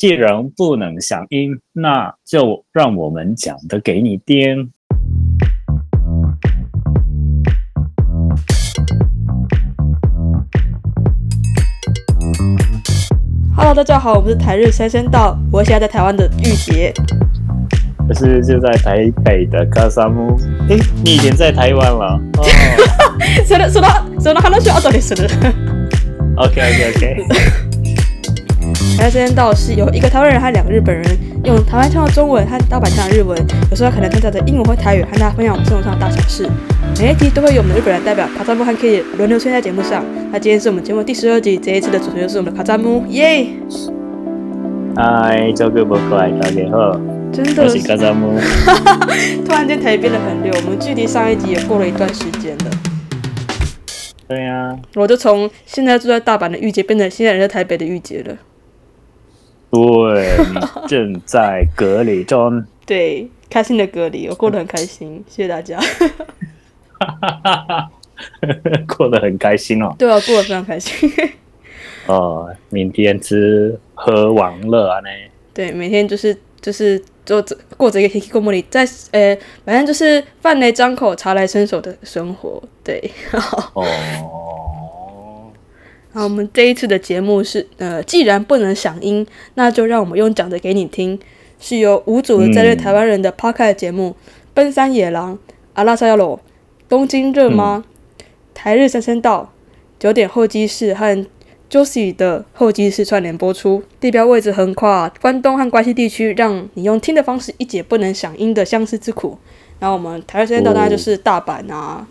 既然不能响应，那就让我们讲的给你听。 Hello，大家好，我们是台日三声道，我现在在台湾的玉洁。这是就在台北的卡萨姆。诶，你已经在台湾了哦。それそのその話は後でする。 OK OK OK。 台日三声道是有一个台湾人和两个日本人用台湾腔的中文和大阪腔的日文，有时候可能掺杂着英文或台语，和大家分享我们生活上的大小事。每一集都会有我们的日本人代表卡扎木和 Kitty 轮流出现在节目上。那今天是我们节目第十二集，这一次的主角就是我们的卡扎木，耶！嗨，这个不可爱，大家好，真的是卡扎木。突然间台变得很溜，我们距离上一集也过了一段时间了。对呀、我就从现在住在大阪的御姐变成现在人在台北的御姐了。对，你正在隔离中。对，开心的隔离，我过得很开心，谢谢大家。过得很开心哦。对啊，过得非常开心。哦，明天吃喝玩乐啊呢。对，每天就是就是做着过着一个 hiki 莫里，在呃，反正就是饭来张口、茶来伸手的生活。对，哦，然后我们这一次的节目是呃，既然不能响应，那就让我们用讲的给你听，是由五组的在日台湾人的 podcast 节目《奔山野狼》、阿拉萨亚罗、东京热吗、台日三声道、九点候机室和 Josie 的候机室串联播出，地标位置横跨关东和关西地区，让你用听的方式一解不能响应的相思之苦。然后我们台日三声道大概就是大阪啊。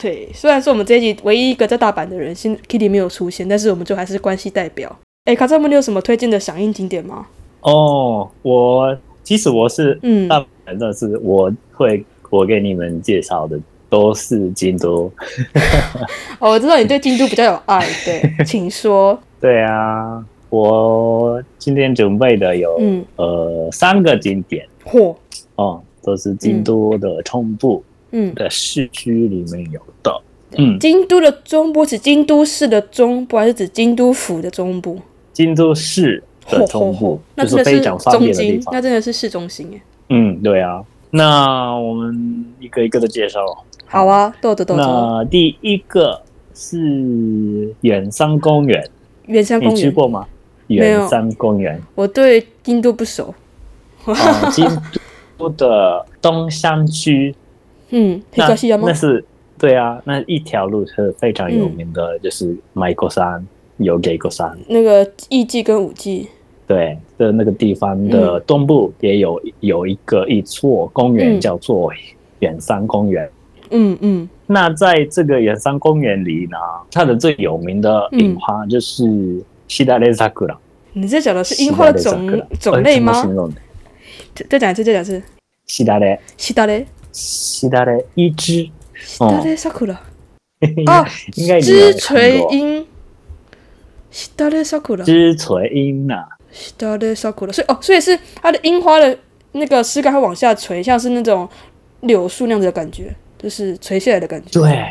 对，虽然说我们这一集唯一一个在大阪的人，新 Kitty 没有出现，但是我们就还是关系代表。哎，卡扎姆，你有什么推荐的响应景点吗？哦，我其实我是嗯大阪的是我会我给你们介绍的都是京都。哦，我知道你对京都比较有爱，对，请说。对啊，我今天准备的有、嗯，呃三个景点嚯，哦，都是京都的冲部嗯，的市区里面有的。嗯，京都的中部指京都市的中部，还是指京都府的中部？京都市的中部那真的是中京，便的地方那。真的是市中心哎。嗯，对啊。那我们一个一个的介绍。好啊，豆豆豆豆，那第一个是远山公园，远山公园，去过吗？远山公园，我对京都不熟。啊，京都的东山区。嗯，那黑西吗那？是对啊，那一条路是非常有名的，就是麦国山、有给国山。那个艺伎跟舞伎。对的那个地方的东部也有有一个一座公园嗯叫做远山公园。嗯嗯，那在这个远山公园里呢，它的最有名的樱花就是西达雷萨克拉。你这讲的是樱花的种种类吗？再再讲一次，再讲一次。西达雷，西达嘞，西达的一枝，西达嘞，sakura 啊，枝看垂过樱，西达的，sakura，枝垂樱呐、西达的，sakura，所以哦，所以是它的樱花的那个枝干会往下垂，像是那种柳树那样子的感觉，就是垂下来的感觉。对，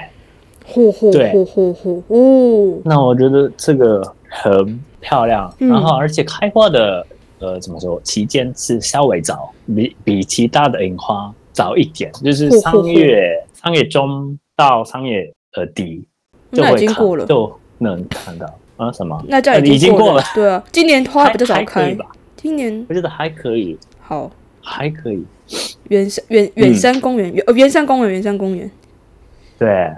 嚯嚯对。嚯嚯嚯哦，那我觉得这个很漂亮，嗯。然后而且开花的呃怎么说期间是稍微早，比比其他的樱花早一点，就是三月三月中到三月呃底就会看就能看到啊什么？那这样呃已经过过了，对啊，今年花比较早开，吧？今年我觉得还可以，好。还可以。远山远远山公园，远呃圆山公园，远山公园。对，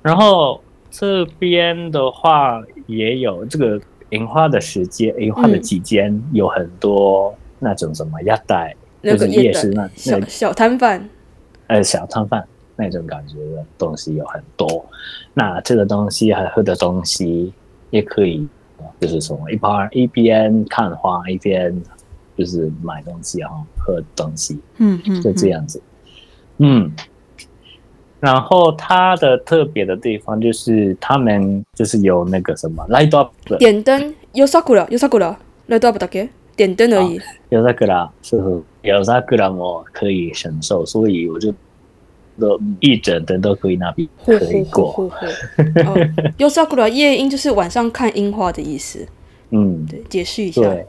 然后这边的话也有这个樱花的时间，樱花的嗯期间有很多那种什么亚代，就是那个夜市那那小小摊贩，呃小摊贩那种感觉的东西有很多。那吃的东西和喝的东西也可以，就是从一边一边看花一边就是买东西然后喝东西。嗯嗯就这样子。嗯，然后它的特别的地方就是他们就是有那个什么 light up 的，点灯，有 sakura，有 sakura，那多不大概点灯而已。有 sakura 是有 sakura 我可以承受，所以我就都一整天都可以那边可以过。嚯嚯！哦，有 sakura 夜樱就是晚上看樱花的意思。嗯，对，解释一下。对。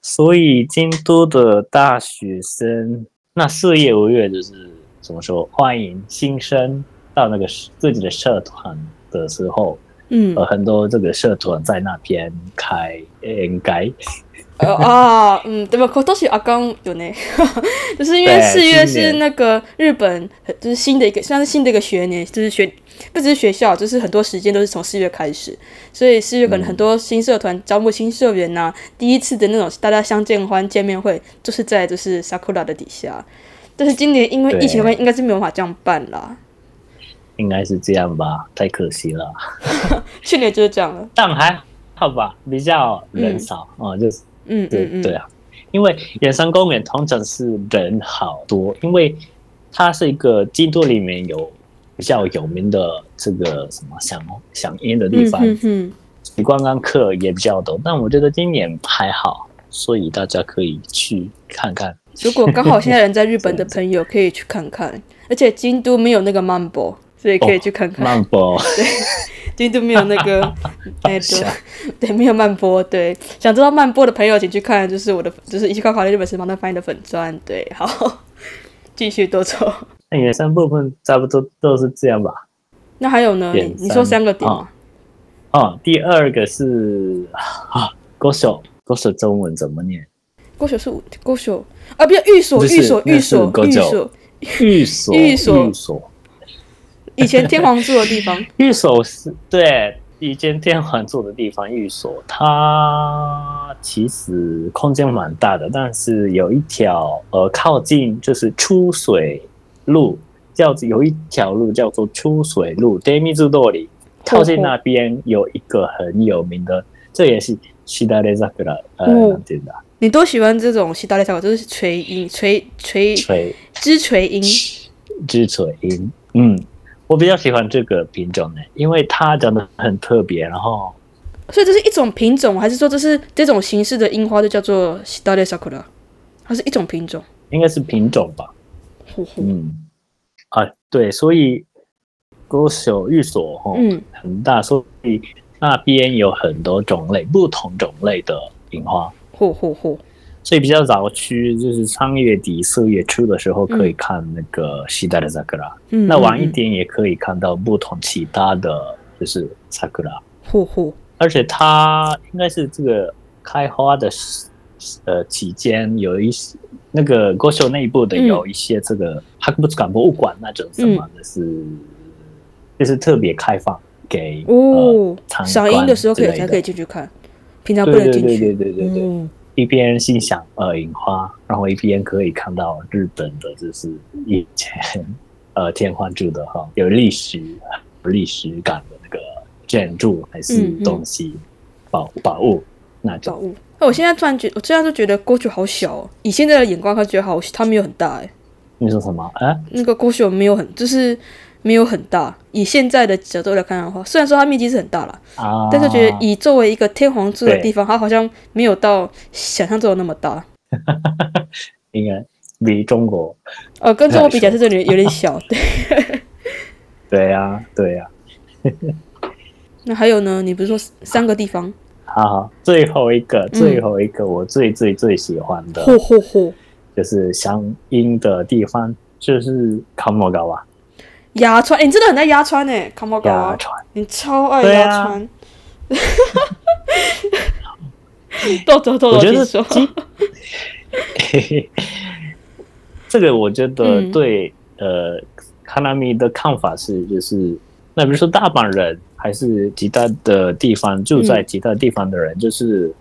所以京都的大学生，那四月五月就是怎么说，欢迎新生到那个自己的社团的时候，嗯呃，很多这个社团在那边开应该呃 啊，嗯，对吧？可都是阿刚有呢，就是因为四月是那个日本，就是新的一个，算是新的一个学年，就是学不只是学校，就是很多时间都是从四月开始，所以四月可能很多新社团招募新社员呐、第一次的那种大家相见欢见面会，就是在就是 Sakura 的底下。但是今年因为疫情的关系，应该是没有办法这样办啦。应该是这样吧，太可惜了。去年就是这样了，但还好吧，比较人少哦、就是对嗯嗯嗯，对啊，因为野山公园通常是人好多，因为它是一个京都里面有比较有名的这个什么响响应的地嗯方，哼哼，观光客也比较多。但我觉得今年还好，所以大家可以去看看。如果刚好现在人在日本的 朋友可以去看看，而且京都没有那个曼博，所以可以去看看。曼 波，京都没有那个，对，对，没有慢播。对，想知道慢播的朋友，请去看，就是我的，就是一起高考的日本时盲蛋翻译的粉砖。对，好，继续多走。那原三部分差不多都是这样吧。那还有呢？你点你说三个点啊？哦，第二个是啊，勾手，勾手中文怎么念？勾手是五勾手啊，不要寓所，寓所，寓所，寓所。寓所，寓所寓所，以前天皇住的地方，御所是对以前天皇住的地方，御所它其实空间蛮大的，但是有一条呃靠近就是出水路，叫有一条路叫做出水路 d e m i z u d o r i 靠近那边有一个很有名的，这也是西达雷萨克拉呃哦哪边的。你都喜欢这种西达列草，就是垂音、垂垂垂之垂音。之锤音，嗯，我比较喜欢这个品种呢，因为它长得很特别，然后所以这是一种品种，还是说这是这种形式的樱花就叫做西达列萨库拉？它是一种品种。应该是品种吧，呼呼，嗯，啊，对，所以勾手寓所哈，嗯。很大，所以那边有很多种类，不同种类的樱花，呼呼呼，所以比较早去就是三月底四月初的时候可以看那个西代的萨克拉，嗯，那晚一嗯，点也可以看到不同其他的就是萨克拉，呼呼，而且它应该是这个开花的时呃期间有一些那个国秀内部的嗯有一些这个博物馆博物馆那种什么的是，就是特别开放给哦赏观樱的时候可以才可以进去看，平常不能进去。对对对对对对，嗯，一边欣赏呃樱花，然后一边可以看到日本的就是以前呃天皇住的哈有历史有历史感的那个建筑还是嗯嗯东西宝宝物那种。宝物。那我现在突然觉我现在就觉得过去好小、哦，以现在的眼光他觉得好，它没有很大哎，你说什么？啊？那个过去没有很，就是没有很大。以现在的角度来看的话，虽然说它面积是很大了，啊！但是觉得以作为一个天皇住的地方，它好像没有到想象中的那么大。应该比中国呃，跟中国比起来是真的有点小。对，对呀、对呀、那还有呢？你不是说三个地方？好好，最后一个，嗯最后一个，我最最最喜欢的、嚯嚯嚯！就是相应的地方，就是康莫高瓦鸭川，哎、你真的很爱鸭川哎，康莫高啊，鸭川。你超爱对啊鸭川。豆 豆豆豆，我觉得请说。基嘿嘿，这个我觉得嗯对、呃，卡纳米的看法是，就是那比如说大阪人还是其他的地方住在其他地方的人，就是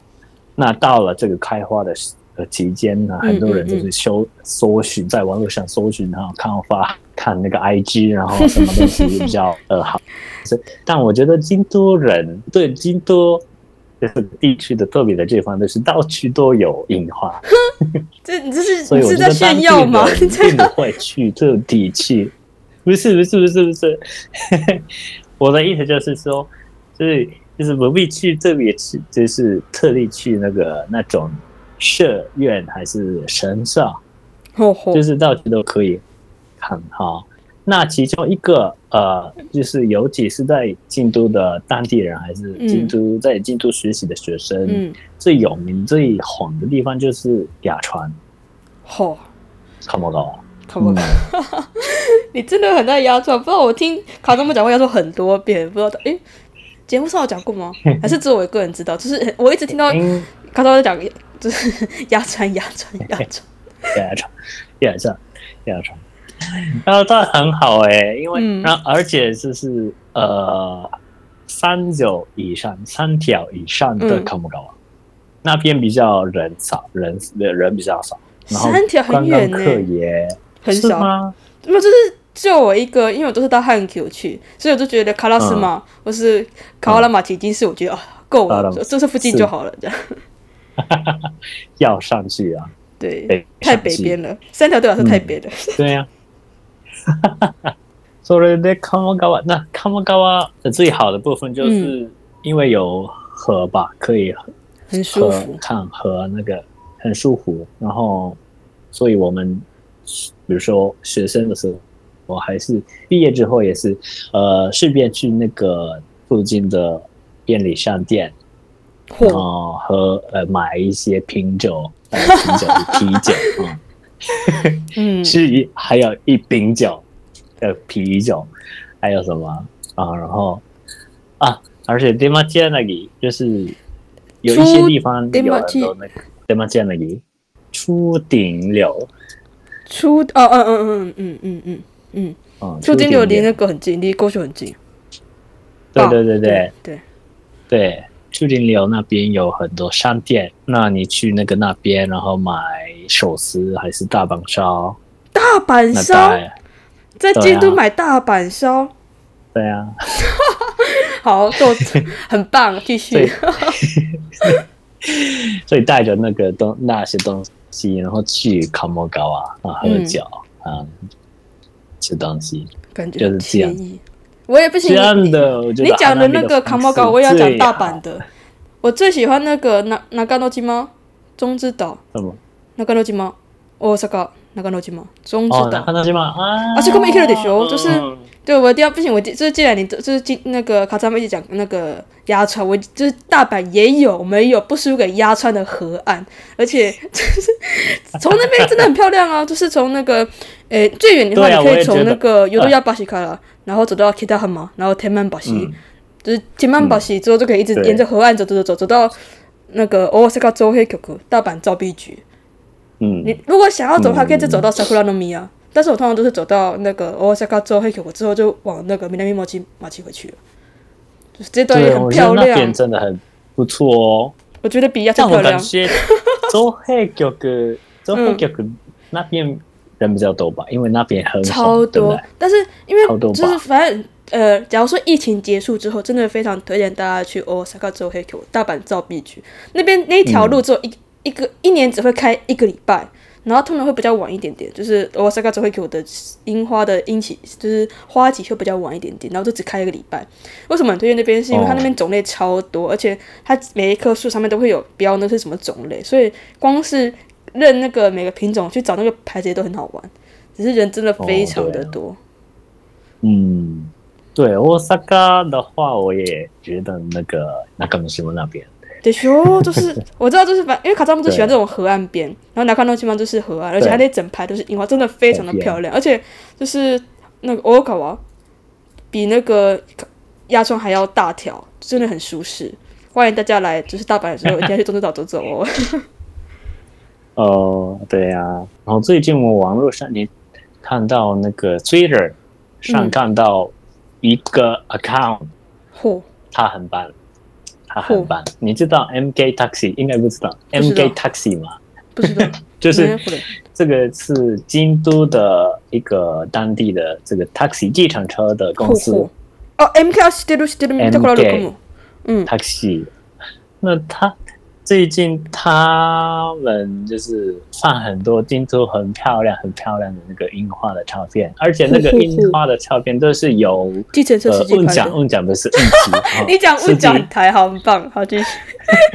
那到了这个开花的时呃期间呢，嗯很多人就是搜搜寻在网络上搜寻，然后看发看那个 IG，然后什么东西比较 呃好。是但我觉得京都人对京都就是地区的特别的地方，就是到处都有樱花，这你这是所以你是在我觉得当炫耀吗？并不会去特地去，不是不是不是不是，我的意思就是说，就是就是不必去特别去，就是特地去那个那种社院还是神社，就是到处都可以看哈。那其中一个呃，就是尤其是在京都的当地人，还是京都在京都学习的学生，嗯，最有名、最红的地方就是雅川。嚯，看不到，看不到，你真的很爱压川。不知道我听卡中木讲过压川很多遍，不知道诶，节目上有讲过吗？还是只有我一个人知道？就是我一直听到嗯卡中木讲，就是压川、压川、压川。雅川，雅川，雅川。然后它很好哎、因为嗯。然后而且就是呃三九以上三条以上的嗯。科目高啊，那边比较人少，人人比较少，然后三条很远呢很少。是吗？没有，就是就我一个，因为我都是到汉 Q 去，所以我就觉得卡拉斯马、或是卡瓦拉马提金是我觉得啊够了，就就这附近就好了，这样。要上去啊，对北，太北边了，三条对我来说太北了。对呀、それで鴨川，那鴨川的最好的部分就是因为有河吧，可以很舒河服。看河那个很舒服，然后所以我们比如说学生的时候，我还是毕业之后也是呃顺便去那个附近的便利商店，然嚯，后喝呃买一些啤酒，呃啤酒啤酒啊。嗯， 是一还有一饼酒，呃，啤酒，还有什么？啊？然后啊，而且 d e m a j a n a g i 就是有一些地方出有很多那个 d e m a j a n a g i 出顶柳，出哦，嗯嗯嗯嗯嗯嗯嗯，嗯，出顶流离那，个很近，离过去很近。对对对对。对，对，出顶柳那边有很多商店，那你去那个那边，然后买寿司还是大阪烧，大阪烧在京都买大阪烧，对啊，好，够很棒，继续。所以带着那个东那些东西，然后去卡莫高啊啊喝嗯酒啊、吃东西，感觉就是这样。我也不行，这样的你讲的那个卡莫高，那边的方式我也要讲大阪的。我最喜欢那个那那干诺基吗？中之岛，什么？那干诺基吗？大阪那干诺基吗？中之哦，那岛。看到是吗？啊，あそこも行けるでしょ就是嗯对，我一定要不行，我就是既然你就是今那个卡扎们一直讲那个鸭川，我就是大阪也有，我们也有不输给鸭川的河岸，而且就是从那边真的很漂亮啊，就是从那个诶、最远的话，对啊你可以从我也觉得那个尤多亚巴西开了，然后走到 Kita 汉嘛，然后天满巴西，嗯就是天满巴西之后就可以一直对沿着河岸走走走走走到那个 Osaka 周黑 QQ 大阪造币局。 嗯，你如果想要走的话，可以再走到 Sakura no Miya，但是我通常都是走到那个 Osaka 之后黑口之后，就往那个南面马奇马奇回去了。就是这段也，很漂亮那边，真的很不错哦。我觉得比亚特漂亮。周黑局周黑局那边人比较多吧，因为那边很超多？，但是因为就是反正呃，假如说疫情结束之后，真的非常推荐大家去 Osaka 之后黑口大阪造币局那边那一条路只有一、一个一年只会开一个礼拜。然后通常会比较晚一点点，就是 Osaka 只会给我的樱花的樱起，就是花期会比较晚一点点，然后就只开一个礼拜。为什么很推荐那边？是因为它那边种类超多，而且它每一棵树上面都会有标那是什么种类，所以光是认那个每个品种去找那个牌子也都很好玩。只是人真的非常的多。嗯，对，大阪的话，我也觉得那个那个西门那边，对说就是我知道，就是反因为卡扎木就喜欢这种河岸边，然后拿看到地方就是河岸，而且它那整排都是樱花，真的非常的漂亮，而且就是那个欧卡瓦比那个亚川还要大条，真的很舒适。欢迎大家来，就是大阪的时候一定要去中之岛走走哦。哦，对呀、然后最近我网络上你看到那个 Twitter 上嗯。看到一个 account，、嚯，他很棒，它很棒。你知道 MK Taxi 应该不知道不知道 MK Taxi 吗？不知道，就是没有这个是京都的一个当地的这个 taxi 计程车的公司嚯嚯哦，MK 知ってる知ってる見たことあるかも。嗯， taxi。那他 最近他们就是放很多京都很漂亮、很漂亮的那个樱花的照片，而且那个樱花的照片都是有计程车呃司机拍的。问讲问讲不是运气，哦你讲问讲很台，好，很棒，好继续。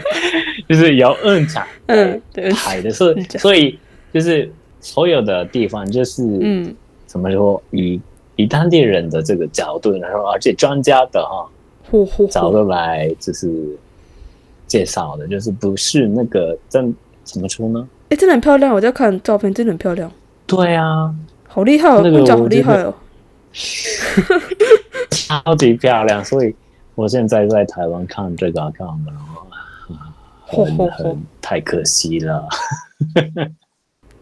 就是有问讲嗯，对，拍的，所所以就是所有的地方就是嗯，怎么说以以当地人的这个角度，然后而且专家的哈！角度来就是介绍的，就是不是那个真怎么说呢？哎，真的很漂亮，我在看照片，真的很漂亮，对啊，好厉害哦，那个讲好厉害哦。超级漂亮，所以我现在在台湾看这个看的，很嚯嚯嚯很太可惜了。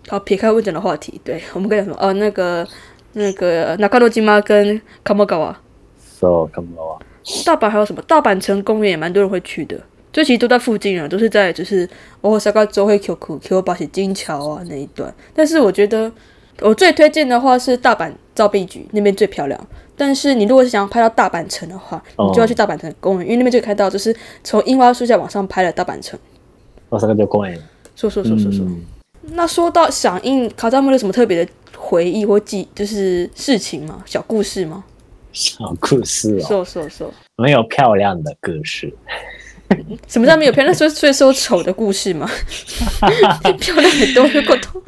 好，撇开问讲的话题，对我们刚才讲什么？哦，那个那个那卡多金妈跟卡莫高啊，So 卡莫高啊，大阪还有什么？大阪城公园也蛮多人会去的，这其实都在附近啊，都是在就是哦，萨嘎州会 Q Q Q 巴西金桥啊那一段。但是我觉得我最推荐的话是大阪造币局那边最漂亮。但是你如果是想要拍到大阪城的话，哦你就要去大阪城公园，因为那边就可以看到，就是从樱花树下往上拍的大阪城。我这个就公园。说说说说说。嗯那说到响应卡扎木有什么特别的回忆或记，就是事情吗？小故事吗？小故事哦，说说说，没有漂亮的故事，什么叫没有漂亮？那所以所以说丑的故事吗？漂亮很多，有够多。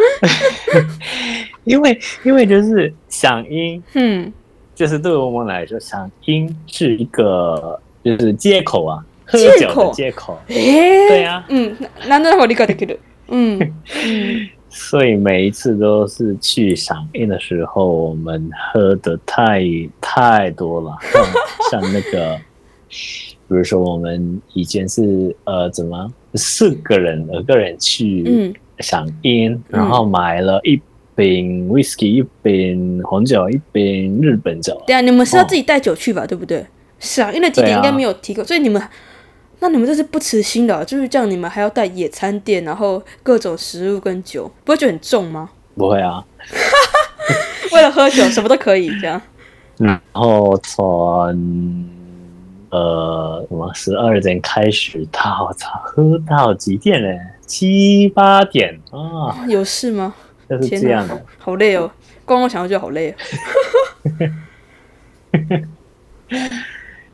因为因为就是响应，嗯，就是对我们来说，响应是一个就是借口啊，喝酒借口的借口。诶、对啊，嗯，难道我理解できる？嗯嗯，所以每一次都是去响应的时候，我们喝的太太多了，像像那个， 比如说我们以前是呃怎么四个人，五个人去嗯响应，然后买了一瓶 whisky，一瓶红酒，一瓶日本酒。对啊，你们是要自己带酒去吧？对不对？响应的几点应该没有提供，所以你们。那你们这是不辞辛劳，就是这样，你们还要带野餐垫，然后各种食物跟酒，不会觉得很重吗？不会啊，为了喝酒，什么都可以这样。然后从呃什么十二点开始到早喝到几点呢？七八点啊，有事吗？就是天这样的。好累哦，光我想到就好累哦。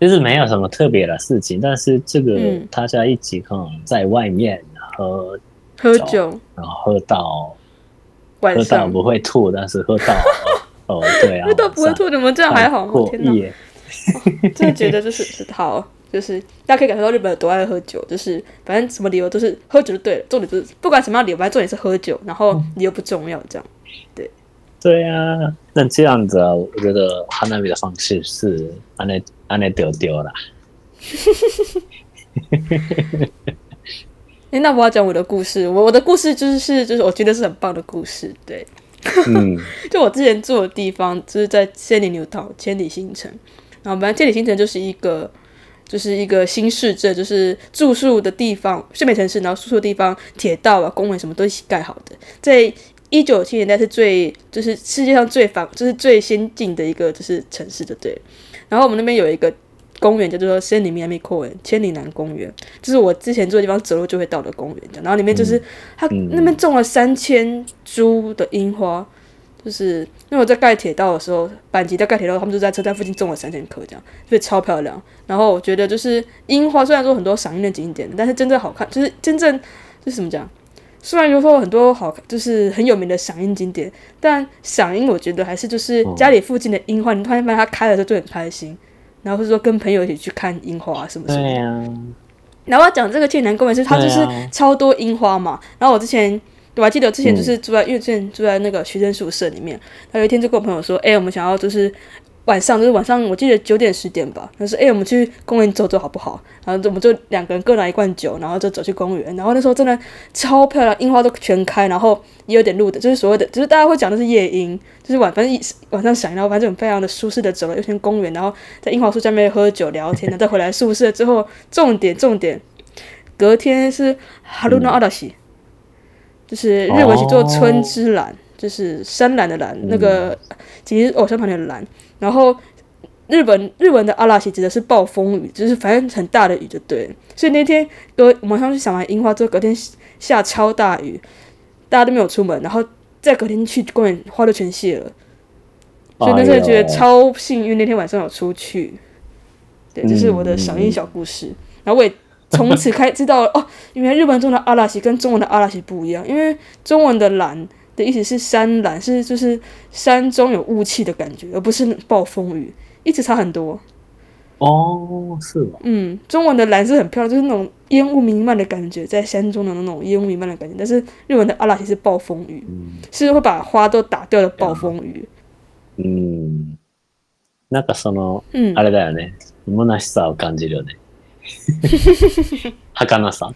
就是没有什么特别的事情，但是这个嗯大家一起可能在外面喝，喝酒然后喝到晚喝到上不会吐，但是喝到哦对啊，喝到不会吐，你们这样还好吗？过天哪，夜。真的觉得就是是好，就是大家可以感受到日本有多爱喝酒，就是反正什么理由都是喝酒就对了，重点就是不管什么样理由，反正重点是喝酒，然后理由不重要，这样。对对啊，那这样子啊，我觉得他那边的方式是安内安内丢丢啦。诶，那我要讲我的故事，我我的故事就是是就是我觉得是很棒的故事，对。嗯，就我之前住的地方，就是在千里牛岛千里新城，然后反正千里新城就是一个就是一个新市镇，就是住宿的地方，睡美城市，然后住宿的地方，铁道啊、公园什么都一起盖好的，在一九七年代是最就是世界上最繁就是最先进的一个就是城市，的对。然后我们那边有一个公园叫做千里南米公园，千里南公园，就是我之前住的地方，走路就会到的公园。然后里面就是、它嗯那边种了三千株的樱花，就是因为我在盖铁道的时候，板吉在盖铁道，他们就在车站附近种了三千棵，这样所以超漂亮。然后我觉得就是樱花，虽然说很多赏樱的景点，但是真正好看，就是真正就是怎么讲？虽然有说很多好看，就是很有名的赏樱景点，但赏樱我觉得还是就是家里附近的樱花，你突然发现它开了的时候就很开心，然后或者说跟朋友一起去看樱花啊什么什么的。对呀、然后讲这个剑南公园是它就是超多樱花嘛。然后我之前我还记得之前就是住在，因为之前住在那个学生宿舍里面，然后有一天就跟我朋友说，哎、我们想要就是晚上就是晚上我记得九点十点吧，他说，哎、我们去公园走走好不好？然后我们就两个人各拿一罐酒，然后就走去公园。然后那时候真的超漂亮，樱花都全开，然后也有点路的，就是所谓的，就是大家会讲的是夜樱，就是晚反正一晚上闪，然后反正很非常的舒适的走了一圈公园，然后在樱花树下面喝酒聊天，然后再回来宿舍之后，重点重点，隔天是哈鲁诺奥达西，就是日文写作春之蓝，就是深蓝的蓝，那个其实偶像团体的蓝，然后。日本日文的阿拉西指的是暴风雨，就是反正很大的雨就对了。所以那天隔晚上去赏完樱花之后，隔天下超大雨，大家都没有出门，然后再隔天去公园，花都全谢了。所以那时候觉得超幸运，那天晚上有出去。对，这是我的赏樱小故事。然后我也从此开知道了哦，原来日文中的阿拉西跟中文的阿拉西不一样，因为中文的蓝 的意思是山岚，是就是山中有雾气的感觉，而不是暴风雨，一直差很多。哦，是吗？嗯，中文的蓝是很漂亮，就是那种烟雾弥漫的感觉，在山中的那种烟雾弥漫的感觉。但是日文的阿拉西是暴风雨，是会把花都打掉的暴风雨。うん。なんかその、嗯あれだよね。虚しさを感じるよね。 儚さ。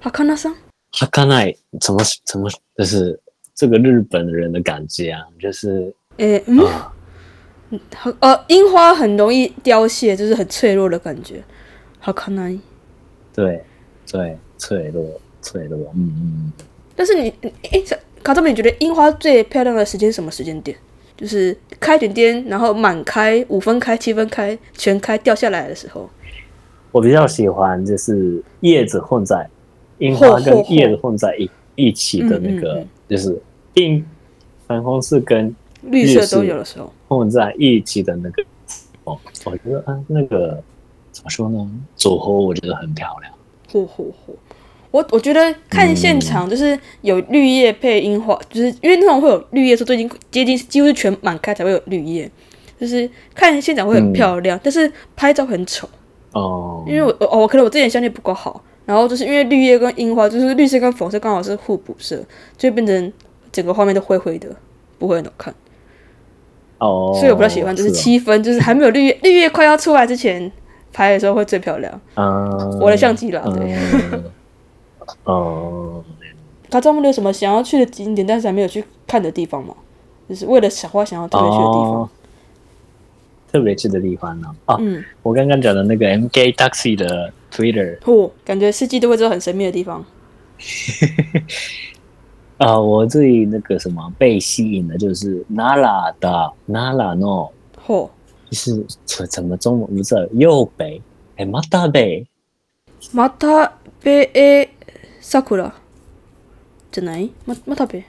哈卡纳桑，哈卡奈。怎么怎么就是这个日本人的感觉啊？就是诶，嗯，啊，好呃，樱花很容易凋谢，就是很脆弱的感觉。好卡纳伊。对对，脆弱脆弱。嗯嗯。但是你，诶，卡这么你觉得樱花最漂亮的时间什么时间点？就是开点点，然后满开、五分开、七分开、全开掉下来的时候。我比较喜欢就是叶子混在樱花跟叶子混在一一起的那个，就是樱粉红色跟绿色都有的时候，混在一起的那个。哦，我觉得啊，那个怎么说呢？组合我觉得很漂亮。嚯嚯嚯！我我觉得看现场就是有绿叶配樱花，就是因为那种会有绿叶的时候，都已经接近几乎是全满开才会有绿叶，就是看现场会很漂亮，但是拍照很丑。哦，因为我哦，我可能我之前相机不够好，然后就是因为绿叶跟樱花，就是绿色跟粉色刚好是互补色，就变成整个画面都灰灰的，不会很好看。哦，所以我比较喜欢就是哦七分，就是还没有绿叶，绿叶快要出来之前拍的时候会最漂亮。嗯，我的相机啦，对。嗯哦，他专门有什么想要去的景点，但是还没有去看的地方吗？就是为了小花想要特别去的地方。哦特别去的地方呢？啊，嗯，我刚刚讲的那个 MK Taxi 的 Twitter 嚯、感觉四季都会知道很神秘的地方。啊，我最那个什么被吸引的就是奈良的奈良の，嚯、就是怎怎么中文不知道右北哎马达北またべえ桜じゃない？ままたべ。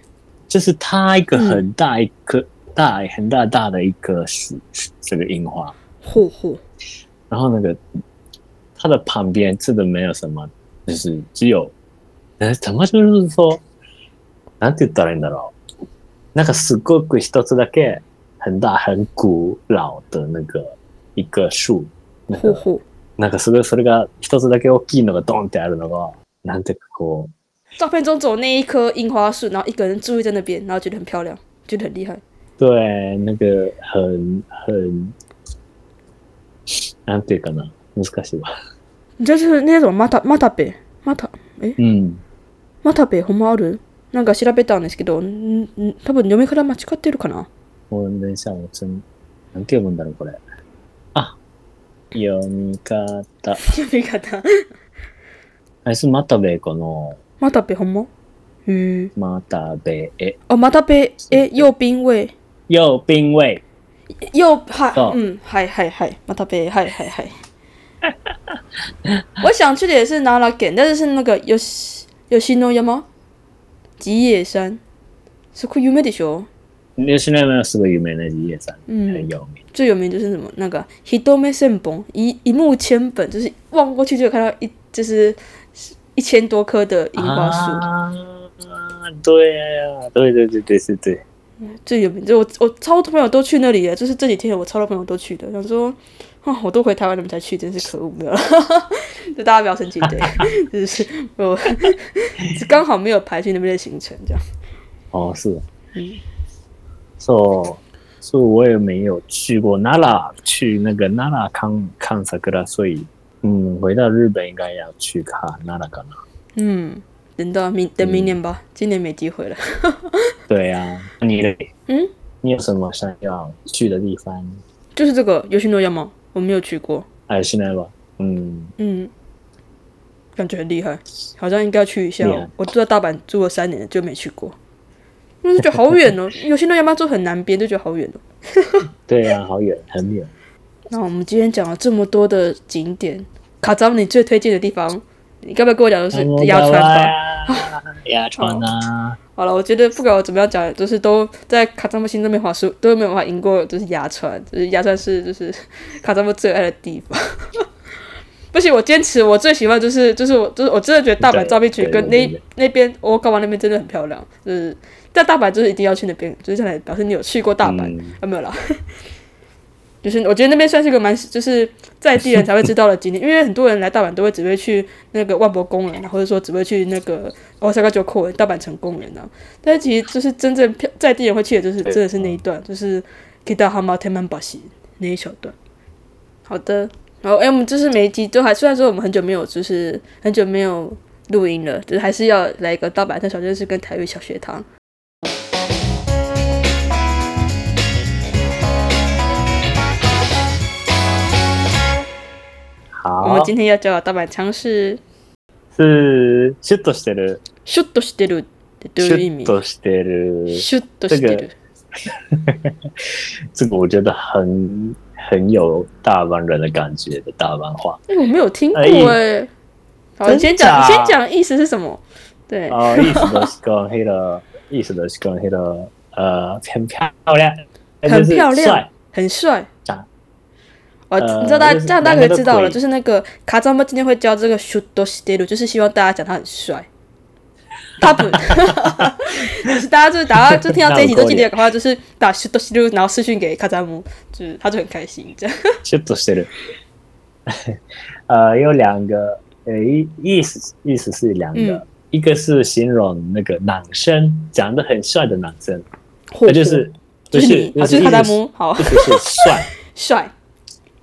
就是它一个很大一颗、 大很大大的一个树，这个樱花，嚯嚯，然后那个它的旁边真的没有什么，就是只有，呃，怎么就是说，なんて言ったらいいんだろう。なんかすごく一つだけ很大很古老的那个一个树，那个嚯嚯。なんかすごいそれが一つだけ大きいのがドンってあるのが、なんていうかこう。照片中只有那一棵樱花树，然后一个人注意在那边，然后觉得很漂亮，觉得很厉害。 对，那个很很，なんていうかな、難しいわ。你就是那种またまたべまたえ？うん。またべほんまある？なんか調べたんですけど、んん多分読み方間違ってるかな？もう電車もつん、なんて読むんだろう、これ。あ、読み方。読み方。あれすまたべこの、またべほんま？へえ。またべえ、哦，またべえ右兵卫。右兵衛。又嗨，哦嗯，嗨嗨嗨，马塔贝，嗨嗨嗨。我想去的也是奈良県，但是是那个有有西诺山吗？吉野山，そこ有名でしょ？吉野山すごい有名な家さん。嗯很有名。最有名就是什么那个一目千本，一一目千本，就是望过去就有看到一就是一千多棵的樱花树。啊，对呀，对对对对是对。 最有名，就我我超多朋友都去那里了，就是这几天我超多朋友都去的，想说啊，我都回台湾了才去，真是可恶，没有了，就大家不要生气，对，就是我是刚好没有排去那边的行程，这样。哦，是。嗯。そう。そう，我也没有去过奈良，去那个奈良看看桜，所以嗯，回到日本应该要去看奈良かな。嗯， 等到明等明年吧，今年没机会了。对呀、那你嘞？嗯，你有什么想要去的地方？就是这个游戏诺亚吗？我没有去过，哎，现在吧？嗯，嗯，感觉很厉害，好像应该要去一下哦。我住在大阪住了三年，就没去过，因为就觉得好远哦。游戏诺亚吗住很南边，就觉得好远哦。对呀、好远，很远。那我们今天讲了这么多的景点，卡扎你最推荐的地方，你该不会跟我讲的是鸭川吧？吧？鸭川啊，好了，我觉得不管我怎么样讲，就是都在卡扎莫心那边滑输都没有办法赢过，就是鸭川，就是鸭川是就是 卡扎莫最爱的地方。不行，我坚持，我最喜欢就是就是我就是我真的觉得大阪照片局对跟那那边我干嘛那边真的很漂亮，就是在大阪就是一定要去那边，就是来表示你有去过大阪，嗯啊没有啦。就是我觉得那边算是个蛮，就是在地人才会知道的景点，因为很多人来大阪都会只会去那个万博公园啊，或者说只会去那个大阪九口大阪城公园啊。但是其实就是真正漂在地人会去的，就是真的是那一段，就是 Kita Hama Teman b a s 那一小段。好的，然后哎、我们就是每一集都还虽然说我们很久没有，就是很久没有录音了，就是还是要来一个大阪的小电视跟台语小学堂。们好，今天要教的大阪腔是是シュッとしてる，シュッとしてるってどうシいう意味？ュッとしてる。シュッとしてる。这个我觉得很很有大阪人的感觉的大阪话。哎、我没有听过哎哎、好，真你先讲，假你先讲意思是什么？对，哦，意思就是讲那个，意思就是讲那个，呃，很漂亮，很漂亮就是帅，很帅长。 哦，呃你知道大家就是这样大家可以知道了，两个都可以就是那个卡扎莫今天会教这个 shoot do s t e 就是希望大家讲他很帅。大本，就是大家就是大家就听到这一集都记得赶快就是打 shoot do s t e 然后私讯给卡扎姆，就是他就很开心这样。シュッとしてる。呃，有两个，呃，意意思意思是两个，嗯一个是形容那个男生长得很帅的男生，嚯那就是不就是你，好，就是卡扎意思姆，好意思是帅。帅，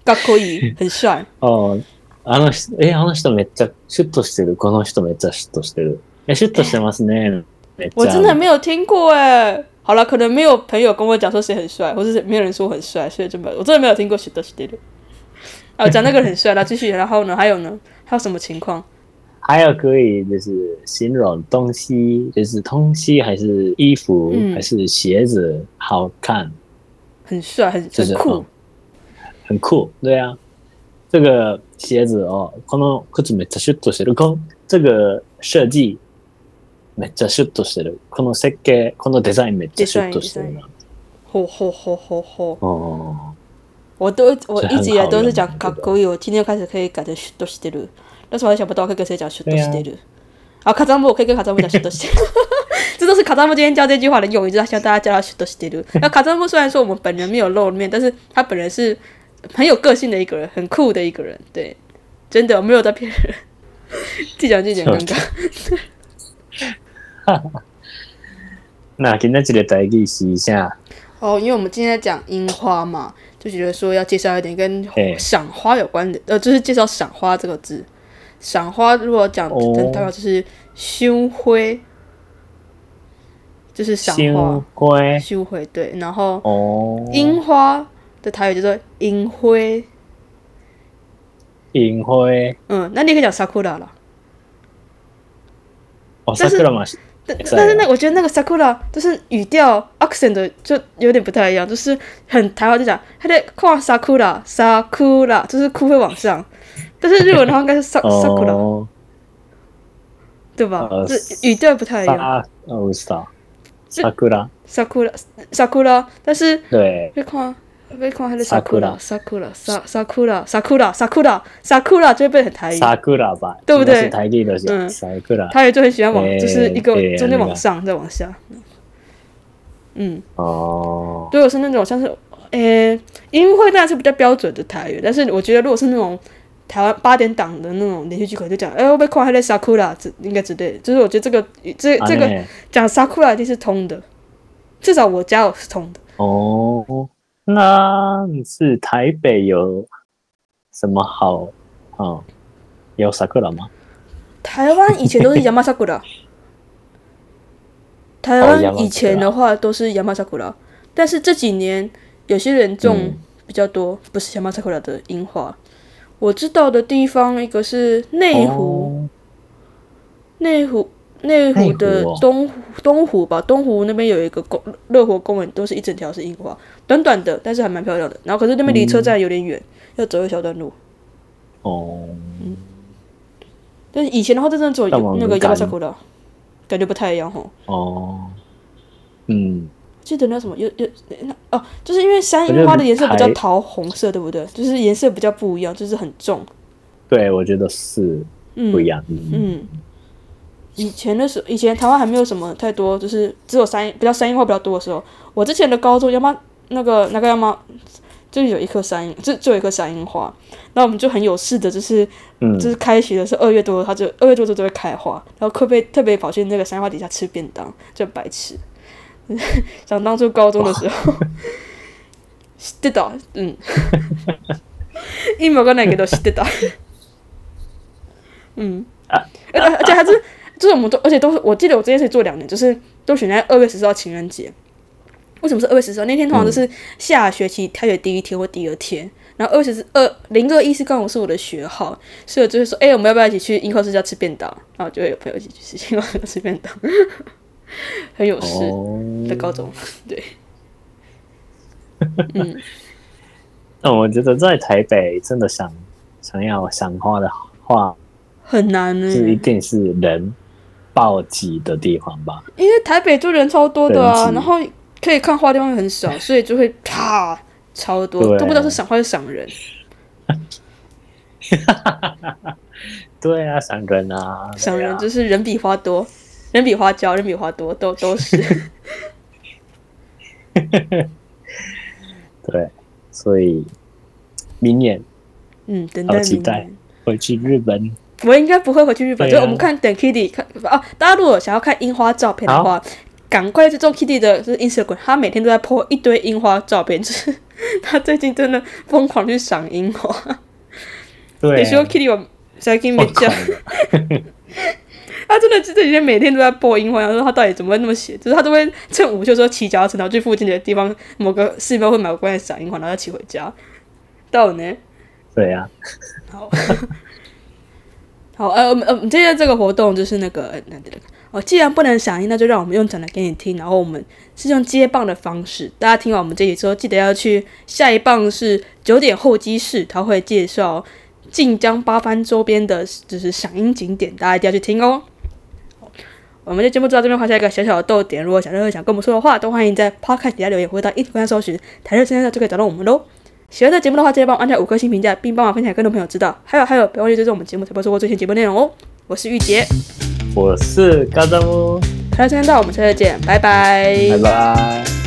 かっこいい，很帅。哦，あの人、え、あの人めっちゃシュッとしてる。この人めっちゃシュッとしてる。え、シュッとしてますね。めっちゃ我真的没有听过哎。好了，可能没有朋友跟我讲说谁很帅，或者是没有人说我很帅，所以就没有，我真的没有听过 shit shit 的。啊，讲那个人很帅，然后继续，然后呢，还有呢，还有什么情况？还有可以就是形容东西，就是东西还是衣服、嗯还是鞋子好看，很帅，很就是很酷嗯， 很酷。对啊，这个鞋子哦，この靴めっちゃシュッとしてる。この这个设计めっちゃシュッとしてる。この設計、このデザインめっちゃシュッとしてるな。吼吼吼吼吼！哦，我都我这一直以来都是讲很好用かっこいい，我今天开始可以改成 shit shit 的，但是我还想不到可以跟谁讲 shit 对啊 shit 的。啊，卡扎姆，我可以跟卡扎姆讲 shit shit，这都是卡扎姆今天教这句话的用意，就是希望大家叫他 shit shit 的。那卡扎姆虽然说我们本人没有露面，但是他本人是 很有个性的一个人，很酷的一个人，对，真的我没有在骗人。自己讲自己讲尴尬。那今天这个代记是一下，哦，因为我们今天在讲樱花嘛，就觉得说要介绍一点跟赏花有关的，呃，就是介绍赏花这个字。赏花如果讲代表就是羞灰，就是赏新花，灰修灰对。然后哦，樱花的台语叫做樱灰，银灰。嗯，那你可以讲 sakura 了。哦，但是但是但是那我觉得那个 sakura 就是语调 accent 就有点不太一样，就是很台湾就讲，他在看 sakura sakura，就是哭会往上，但是日文的话应该是 sa sakura，、哦，对吧？呃这语调不太一样。さ哦，我知道，是桜，sakura。sakura，但是对，会看被看他的 sakura sakura sakura sakura sakura sakura sakura 就会变成台语，桜吧，对不对？台语的是嗯。桜，台语就很喜欢往诶就是一个中间往那个。上再往下，嗯。哦，如果是那种像是，诶、音会当然是比较标准的台语，但是我觉得如果是那种台湾八点档的那种连续剧，可能就讲，哎、我被看还在 sakura，这应该之类。的。就是我觉得这个这这个讲 sakura 一定是通的，至少我家我是通的。哦，那是台北有什么好？嗯，有桜吗？台湾以前都是 yama sakura，台哦湾以前的话都是 yama sakura，但是这几年有些人种嗯。比较多，不是 yama sakura 的樱花。我知道的地方，一个是内湖，哦。内湖内湖的东湖东湖吧，东湖那边有一个公热火公园，都是一整条是樱花，短短的，但是还蛮漂亮的。然后可是那边离车站有点远，要走一小段路。哦，嗯但是以前的话，真的只有那个赶 Yamasakura，感觉不太一样吼。哦，嗯，记得那什么有有那哦，就是因为山樱花的颜色比较桃红色，对不对？就是颜色比较不一样，就是很重。对，我觉得是嗯不一样。嗯，以前的时候，以前台湾还没有什么太多，就是只有山比较山樱花比较多的时候，我之前的高中要么那个那个要么就有一棵山樱，就就有一棵山樱花，然后我们就很有事的，就是嗯就是开学的是二月多，它就二月多就就会开花，然后特别特别跑去那个山樱花底下吃便当，就很白痴。想当初高中的时候，知ってた，嗯，今がないけど知ってた。嗯，而且而且还是就是我们都，而且都是我记得我这件事做两年，就是都选在二月十四号情人节。 为什么是二月十四号？那天通常都是下学期开学第一天或第二天，然后二月十二零二一是刚好是我的学号，所以我就会说，哎、我们要不要一起去樱花世家吃便当？然后就会有朋友一起去樱花吃便当，很有事哦，的高中，对，那我觉得在台北真的想想要想花的话，很难呢、是一定是人暴挤的地方吧？因为台北就人超多的啊，然后可以看花的地方很少，所以就会啪超多，都不知道是赏花还是赏人。对啊，赏人啊，赏啊人就是人比花多，人比花娇，人比花多，都都是。对，所以明年嗯，等好待明期待年。会去日本。我应该不会回去日本，啊就我们看等 Kitty 看啊，大家如果想要看樱花照片的话，赶快去做 Kitty 的就是 Instagram，他每天都在 po 一堆樱花照片，就是 他最近真的疯狂去赏樱花。对有时候 Kitty 我最近没疯讲 他真的这几天每天都在播樱花，然后说他到底怎么会那么写？就是他都会趁午休的时候骑脚踏车，然后去附近的地方某个寺庙会买个关来赏樱花，然后再骑回家。到呢？对啊，好，好，呃，我们呃，我们今天这个活动就是那个，那个，哦，既然不能响应，那就让我们用讲的给你听。然后我们是用接棒的方式，大家听完我们这集之后，记得要去下一棒是九点候机室，他会介绍晋江八番周边的，就是赏樱景点，大家一定要去听哦。我们的节目就到这边画下一个小小的逗点。如果想任何想跟我们说的话，都欢迎在 Podcast 底下留言，或者到 Instagram 搜寻“台热先生”就可以找到我们喽。喜欢这节目的话，记得帮我按下五颗星评价，并帮我分享更多朋友知道。还有还有，不要忘记追踪我们节目，才不会错过最新节目内容哦。我是玉洁，我是高张木，台热先生到，我们下次见，拜拜拜拜。